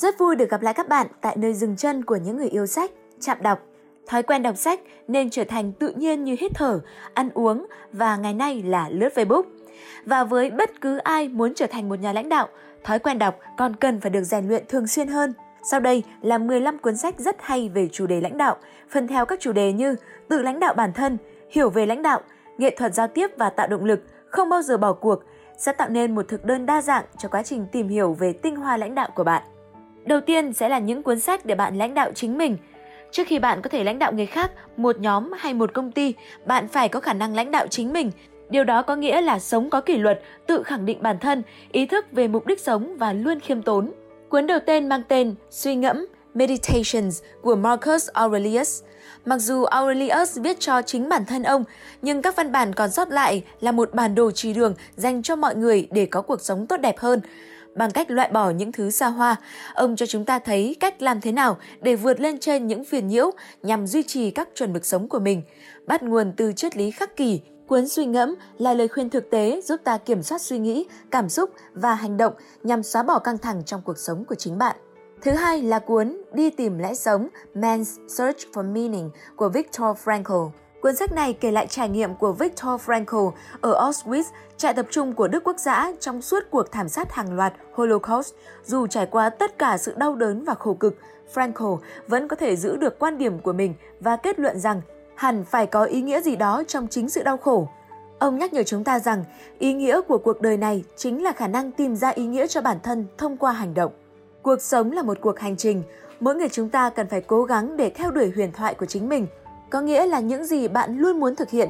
Rất vui được gặp lại các bạn tại nơi dừng chân của những người yêu sách, chạm đọc. Thói quen đọc sách nên trở thành tự nhiên như hít thở, ăn uống và ngày nay là lướt Facebook. Và với bất cứ ai muốn trở thành một nhà lãnh đạo, thói quen đọc còn cần phải được rèn luyện thường xuyên hơn. Sau đây là 15 cuốn sách rất hay về chủ đề lãnh đạo, phân theo các chủ đề như tự lãnh đạo bản thân, hiểu về lãnh đạo, nghệ thuật giao tiếp và tạo động lực, không bao giờ bỏ cuộc, sẽ tạo nên một thực đơn đa dạng cho quá trình tìm hiểu về tinh hoa lãnh đạo của bạn. Đầu tiên sẽ là những cuốn sách để bạn lãnh đạo chính mình. Trước khi bạn có thể lãnh đạo người khác, một nhóm hay một công ty, bạn phải có khả năng lãnh đạo chính mình. Điều đó có nghĩa là sống có kỷ luật, tự khẳng định bản thân, ý thức về mục đích sống và luôn khiêm tốn. Cuốn đầu tên mang tên Suy ngẫm Meditations của Marcus Aurelius. Mặc dù Aurelius viết cho chính bản thân ông, nhưng các văn bản còn sót lại là một bản đồ chỉ đường dành cho mọi người để có cuộc sống tốt đẹp hơn. Bằng cách loại bỏ những thứ xa hoa, ông cho chúng ta thấy cách làm thế nào để vượt lên trên những phiền nhiễu nhằm duy trì các chuẩn mực sống của mình. Bắt nguồn từ triết lý khắc kỷ, Cuốn suy ngẫm là lời khuyên thực tế giúp ta kiểm soát suy nghĩ, cảm xúc và hành động nhằm xóa bỏ căng thẳng trong cuộc sống của chính bạn. Thứ hai là cuốn Đi tìm lẽ sống Man's Search for Meaning của Viktor Frankl. Cuốn sách này kể lại trải nghiệm của Viktor Frankl ở Auschwitz, trại tập trung của Đức Quốc xã trong suốt cuộc thảm sát hàng loạt Holocaust. Dù trải qua tất cả sự đau đớn và khổ cực, Frankl vẫn có thể giữ được quan điểm của mình và kết luận rằng hẳn phải có ý nghĩa gì đó trong chính sự đau khổ. Ông nhắc nhở chúng ta rằng ý nghĩa của cuộc đời này chính là khả năng tìm ra ý nghĩa cho bản thân thông qua hành động. Cuộc sống là một cuộc hành trình, mỗi người chúng ta cần phải cố gắng để theo đuổi huyền thoại của chính mình, có nghĩa là những gì bạn luôn muốn thực hiện.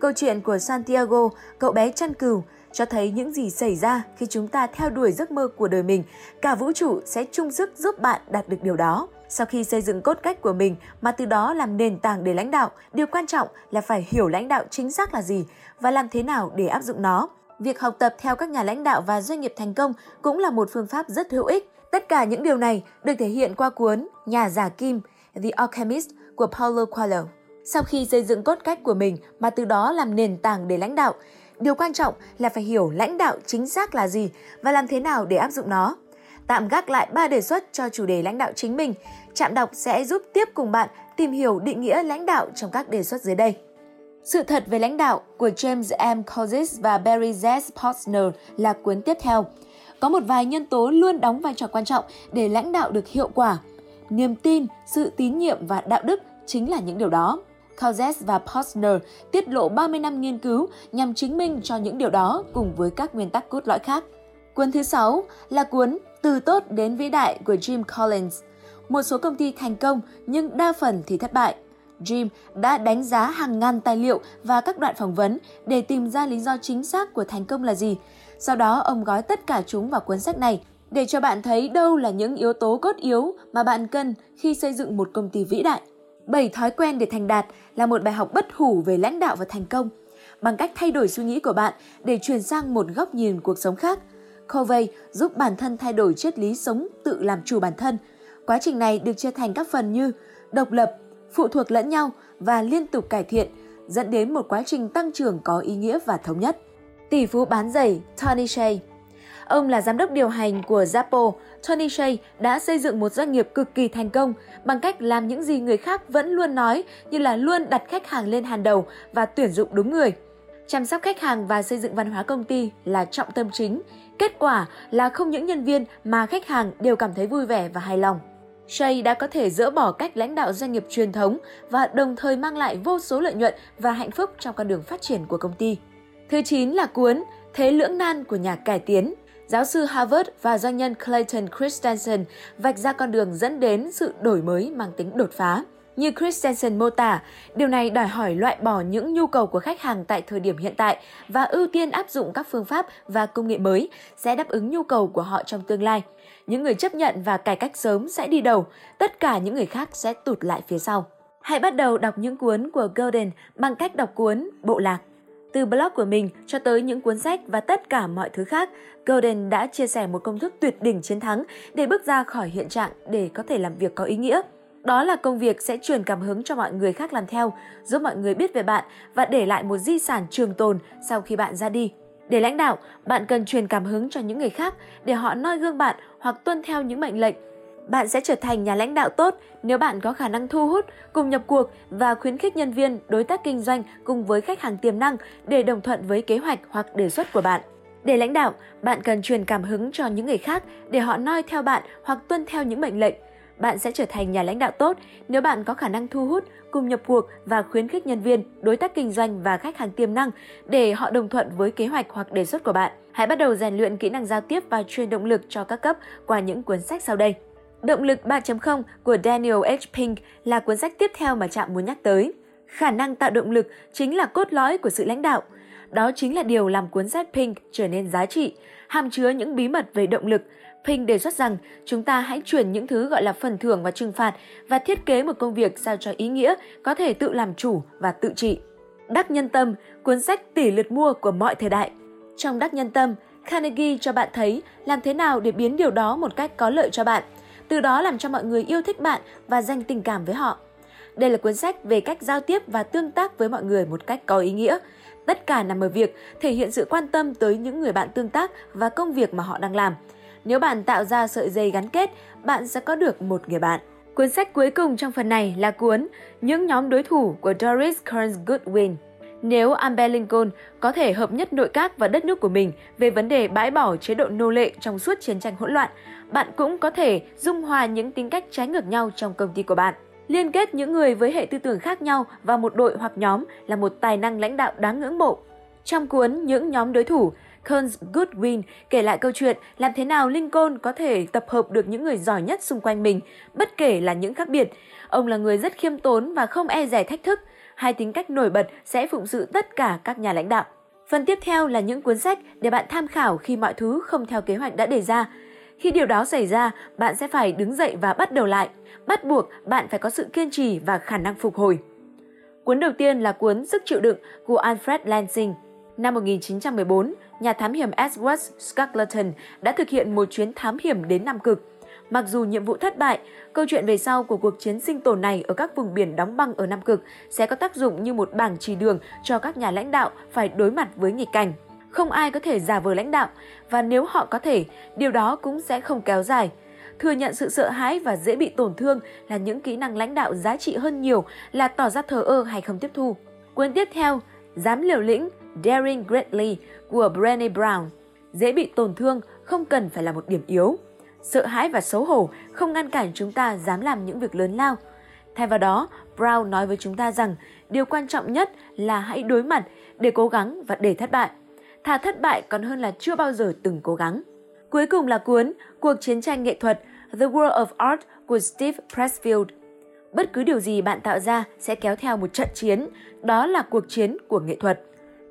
Câu chuyện của Santiago, cậu bé chăn cừu, cho thấy những gì xảy ra khi chúng ta theo đuổi giấc mơ của đời mình, cả vũ trụ sẽ chung sức giúp bạn đạt được điều đó. Sau khi xây dựng cốt cách của mình mà từ đó làm nền tảng để lãnh đạo, điều quan trọng là phải hiểu lãnh đạo chính xác là gì và làm thế nào để áp dụng nó. Việc học tập theo các nhà lãnh đạo và doanh nghiệp thành công cũng là một phương pháp rất hữu ích. Tất cả những điều này được thể hiện qua cuốn Nhà giả kim The Alchemist của Paulo Coelho. Sau khi xây dựng cốt cách của mình mà từ đó làm nền tảng để lãnh đạo, điều quan trọng là phải hiểu lãnh đạo chính xác là gì và làm thế nào để áp dụng nó tạm gác lại ba đề xuất cho chủ đề lãnh đạo chính mình. Trạm đọc sẽ giúp tiếp cùng bạn tìm hiểu định nghĩa lãnh đạo trong các đề xuất dưới đây. Sự thật về lãnh đạo của James M. Cousins và Barry Z. Posner là cuốn tiếp theo. Có một vài nhân tố luôn đóng vai trò quan trọng để lãnh đạo được hiệu quả. Niềm tin, sự tín nhiệm và đạo đức chính là những điều đó. Cousins và Posner tiết lộ 30 năm nghiên cứu nhằm chứng minh cho những điều đó cùng với các nguyên tắc cốt lõi khác. Cuốn thứ 6 là cuốn Từ tốt đến vĩ đại của Jim Collins. Một số công ty thành công nhưng đa phần thì thất bại. Jim đã đánh giá hàng ngàn tài liệu và các đoạn phỏng vấn để tìm ra lý do chính xác của thành công là gì. Sau đó ông gói tất cả chúng vào cuốn sách này để cho bạn thấy đâu là những yếu tố cốt yếu mà bạn cần khi xây dựng một công ty vĩ đại. 7 thói quen để thành đạt là một bài học bất hủ về lãnh đạo và thành công. Bằng cách thay đổi suy nghĩ của bạn để chuyển sang một góc nhìn cuộc sống khác – Covey giúp bản thân thay đổi triết lý sống tự làm chủ bản thân. Quá trình này được chia thành các phần như độc lập, phụ thuộc lẫn nhau và liên tục cải thiện, dẫn đến một quá trình tăng trưởng có ý nghĩa và thống nhất. Tỷ phú bán giày Tony Shea Ông là giám đốc điều hành của Zappo. Tony Shea đã xây dựng một doanh nghiệp cực kỳ thành công bằng cách làm những gì người khác vẫn luôn nói như là luôn đặt khách hàng lên hàng đầu và tuyển dụng đúng người. Chăm sóc khách hàng và xây dựng văn hóa công ty là trọng tâm chính, Kết quả là không những nhân viên mà khách hàng đều cảm thấy vui vẻ và hài lòng. Shay đã có thể dỡ bỏ cách lãnh đạo doanh nghiệp truyền thống và đồng thời mang lại vô số lợi nhuận và hạnh phúc trong con đường phát triển của công ty. Thứ 9 là cuốn Thế lưỡng nan của nhà cải tiến. Giáo sư Harvard và doanh nhân Clayton Christensen vạch ra con đường dẫn đến sự đổi mới mang tính đột phá. Như Christensen mô tả, điều này đòi hỏi loại bỏ những nhu cầu của khách hàng tại thời điểm hiện tại và ưu tiên áp dụng các phương pháp và công nghệ mới sẽ đáp ứng nhu cầu của họ trong tương lai. Những người chấp nhận và cải cách sớm sẽ đi đầu, tất cả những người khác sẽ tụt lại phía sau. Hãy bắt đầu đọc những cuốn của Golden bằng cách đọc cuốn Bộ Lạc. Từ blog của mình cho tới những cuốn sách và tất cả mọi thứ khác, Golden đã chia sẻ một công thức tuyệt đỉnh chiến thắng để bước ra khỏi hiện trạng để có thể làm việc có ý nghĩa. Đó là công việc sẽ truyền cảm hứng cho mọi người khác làm theo, giúp mọi người biết về bạn và để lại một di sản trường tồn sau khi bạn ra đi. Để lãnh đạo, bạn cần truyền cảm hứng cho những người khác để họ noi gương bạn hoặc tuân theo những mệnh lệnh. Bạn sẽ trở thành nhà lãnh đạo tốt nếu bạn có khả năng thu hút, cùng nhập cuộc và khuyến khích nhân viên, đối tác kinh doanh cùng với khách hàng tiềm năng để đồng thuận với kế hoạch hoặc đề xuất của bạn. Để lãnh đạo, bạn cần truyền cảm hứng cho những người khác để họ noi theo bạn hoặc tuân theo những mệnh lệnh. Bạn sẽ trở thành nhà lãnh đạo tốt nếu bạn có khả năng thu hút, cùng nhập cuộc và khuyến khích nhân viên, đối tác kinh doanh và khách hàng tiềm năng để họ đồng thuận với kế hoạch hoặc đề xuất của bạn. Hãy bắt đầu rèn luyện kỹ năng giao tiếp và truyền động lực cho các cấp qua những cuốn sách sau đây. Động lực 3.0 của Daniel H. Pink là cuốn sách tiếp theo mà Trạm muốn nhắc tới. Khả năng tạo động lực chính là cốt lõi của sự lãnh đạo. Đó chính là điều làm cuốn sách Pink trở nên giá trị, hàm chứa những bí mật về động lực. Pink đề xuất rằng chúng ta hãy chuyển những thứ gọi là phần thưởng và trừng phạt và thiết kế một công việc sao cho ý nghĩa, có thể tự làm chủ và tự trị. Đắc nhân tâm, cuốn sách tỷ lượt mua của mọi thời đại. Trong Đắc nhân tâm, Carnegie cho bạn thấy làm thế nào để biến điều đó một cách có lợi cho bạn – từ đó làm cho mọi người yêu thích bạn và dành tình cảm với họ. Đây là cuốn sách về cách giao tiếp và tương tác với mọi người một cách có ý nghĩa. Tất cả nằm ở việc thể hiện sự quan tâm tới những người bạn tương tác và công việc mà họ đang làm. Nếu bạn tạo ra sợi dây gắn kết, bạn sẽ có được một người bạn. Cuốn sách cuối cùng trong phần này là cuốn Những nhóm đối thủ của Doris Kearns Goodwin. Nếu Amber Lincoln có thể hợp nhất nội các và đất nước của mình về vấn đề bãi bỏ chế độ nô lệ trong suốt chiến tranh hỗn loạn, bạn cũng có thể dung hòa những tính cách trái ngược nhau trong công ty của bạn. Liên kết những người với hệ tư tưởng khác nhau vào một đội hoặc nhóm là một tài năng lãnh đạo đáng ngưỡng mộ. Trong cuốn Những nhóm đối thủ, Kearns Goodwin kể lại câu chuyện làm thế nào Lincoln có thể tập hợp được những người giỏi nhất xung quanh mình, bất kể là những khác biệt. Ông là người rất khiêm tốn và không e rẻ thách thức. Hai tính cách nổi bật sẽ phụng sự tất cả các nhà lãnh đạo. Phần tiếp theo là những cuốn sách để bạn tham khảo khi mọi thứ không theo kế hoạch đã đề ra. Khi điều đó xảy ra, bạn sẽ phải đứng dậy và bắt đầu lại. Bắt buộc bạn phải có sự kiên trì và khả năng phục hồi. Cuốn đầu tiên là cuốn Sức chịu đựng của Alfred Lansing. Năm 1914, nhà thám hiểm Edward Shackleton đã thực hiện một chuyến thám hiểm đến Nam Cực. Mặc dù nhiệm vụ thất bại, câu chuyện về sau của cuộc chiến sinh tồn này ở các vùng biển đóng băng ở Nam Cực sẽ có tác dụng như một bảng chỉ đường cho các nhà lãnh đạo phải đối mặt với nghịch cảnh. Không ai có thể giả vờ lãnh đạo và nếu họ có thể, điều đó cũng sẽ không kéo dài. Thừa nhận sự sợ hãi và dễ bị tổn thương là những kỹ năng lãnh đạo giá trị hơn nhiều là tỏ ra thờ ơ hay không tiếp thu. Cuốn tiếp theo, Dám liều lĩnh, Daring Greatly của Brené Brown. Dễ bị tổn thương không cần phải là một điểm yếu. Sợ hãi và xấu hổ không ngăn cản chúng ta dám làm những việc lớn lao. Thay vào đó, Brown nói với chúng ta rằng điều quan trọng nhất là hãy đối mặt để cố gắng và để thất bại thà thất bại còn hơn là chưa bao giờ từng cố gắng. Cuối cùng là cuốn Cuộc chiến tranh nghệ thuật The World of Art của Steve Pressfield. Bất cứ điều gì bạn tạo ra sẽ kéo theo một trận chiến, đó là cuộc chiến của nghệ thuật.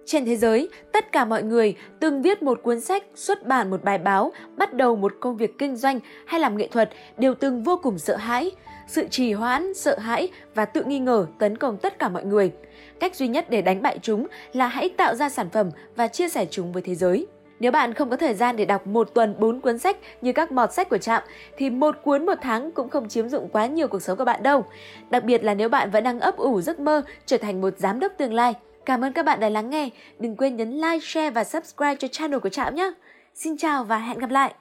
Trên thế giới, tất cả mọi người từng viết một cuốn sách, xuất bản một bài báo, bắt đầu một công việc kinh doanh hay làm nghệ thuật đều từng vô cùng sợ hãi. Sự trì hoãn, sợ hãi và tự nghi ngờ tấn công tất cả mọi người. Cách duy nhất để đánh bại chúng là hãy tạo ra sản phẩm và chia sẻ chúng với thế giới. Nếu bạn không có thời gian để đọc một tuần bốn cuốn sách như các mọt sách của Trạm, thì một cuốn một tháng cũng không chiếm dụng quá nhiều cuộc sống của bạn đâu. Đặc biệt là nếu bạn vẫn đang ấp ủ giấc mơ trở thành một giám đốc tương lai. Cảm ơn các bạn đã lắng nghe. Đừng quên nhấn like, share và subscribe cho channel của Trạm nhé. Xin chào và hẹn gặp lại!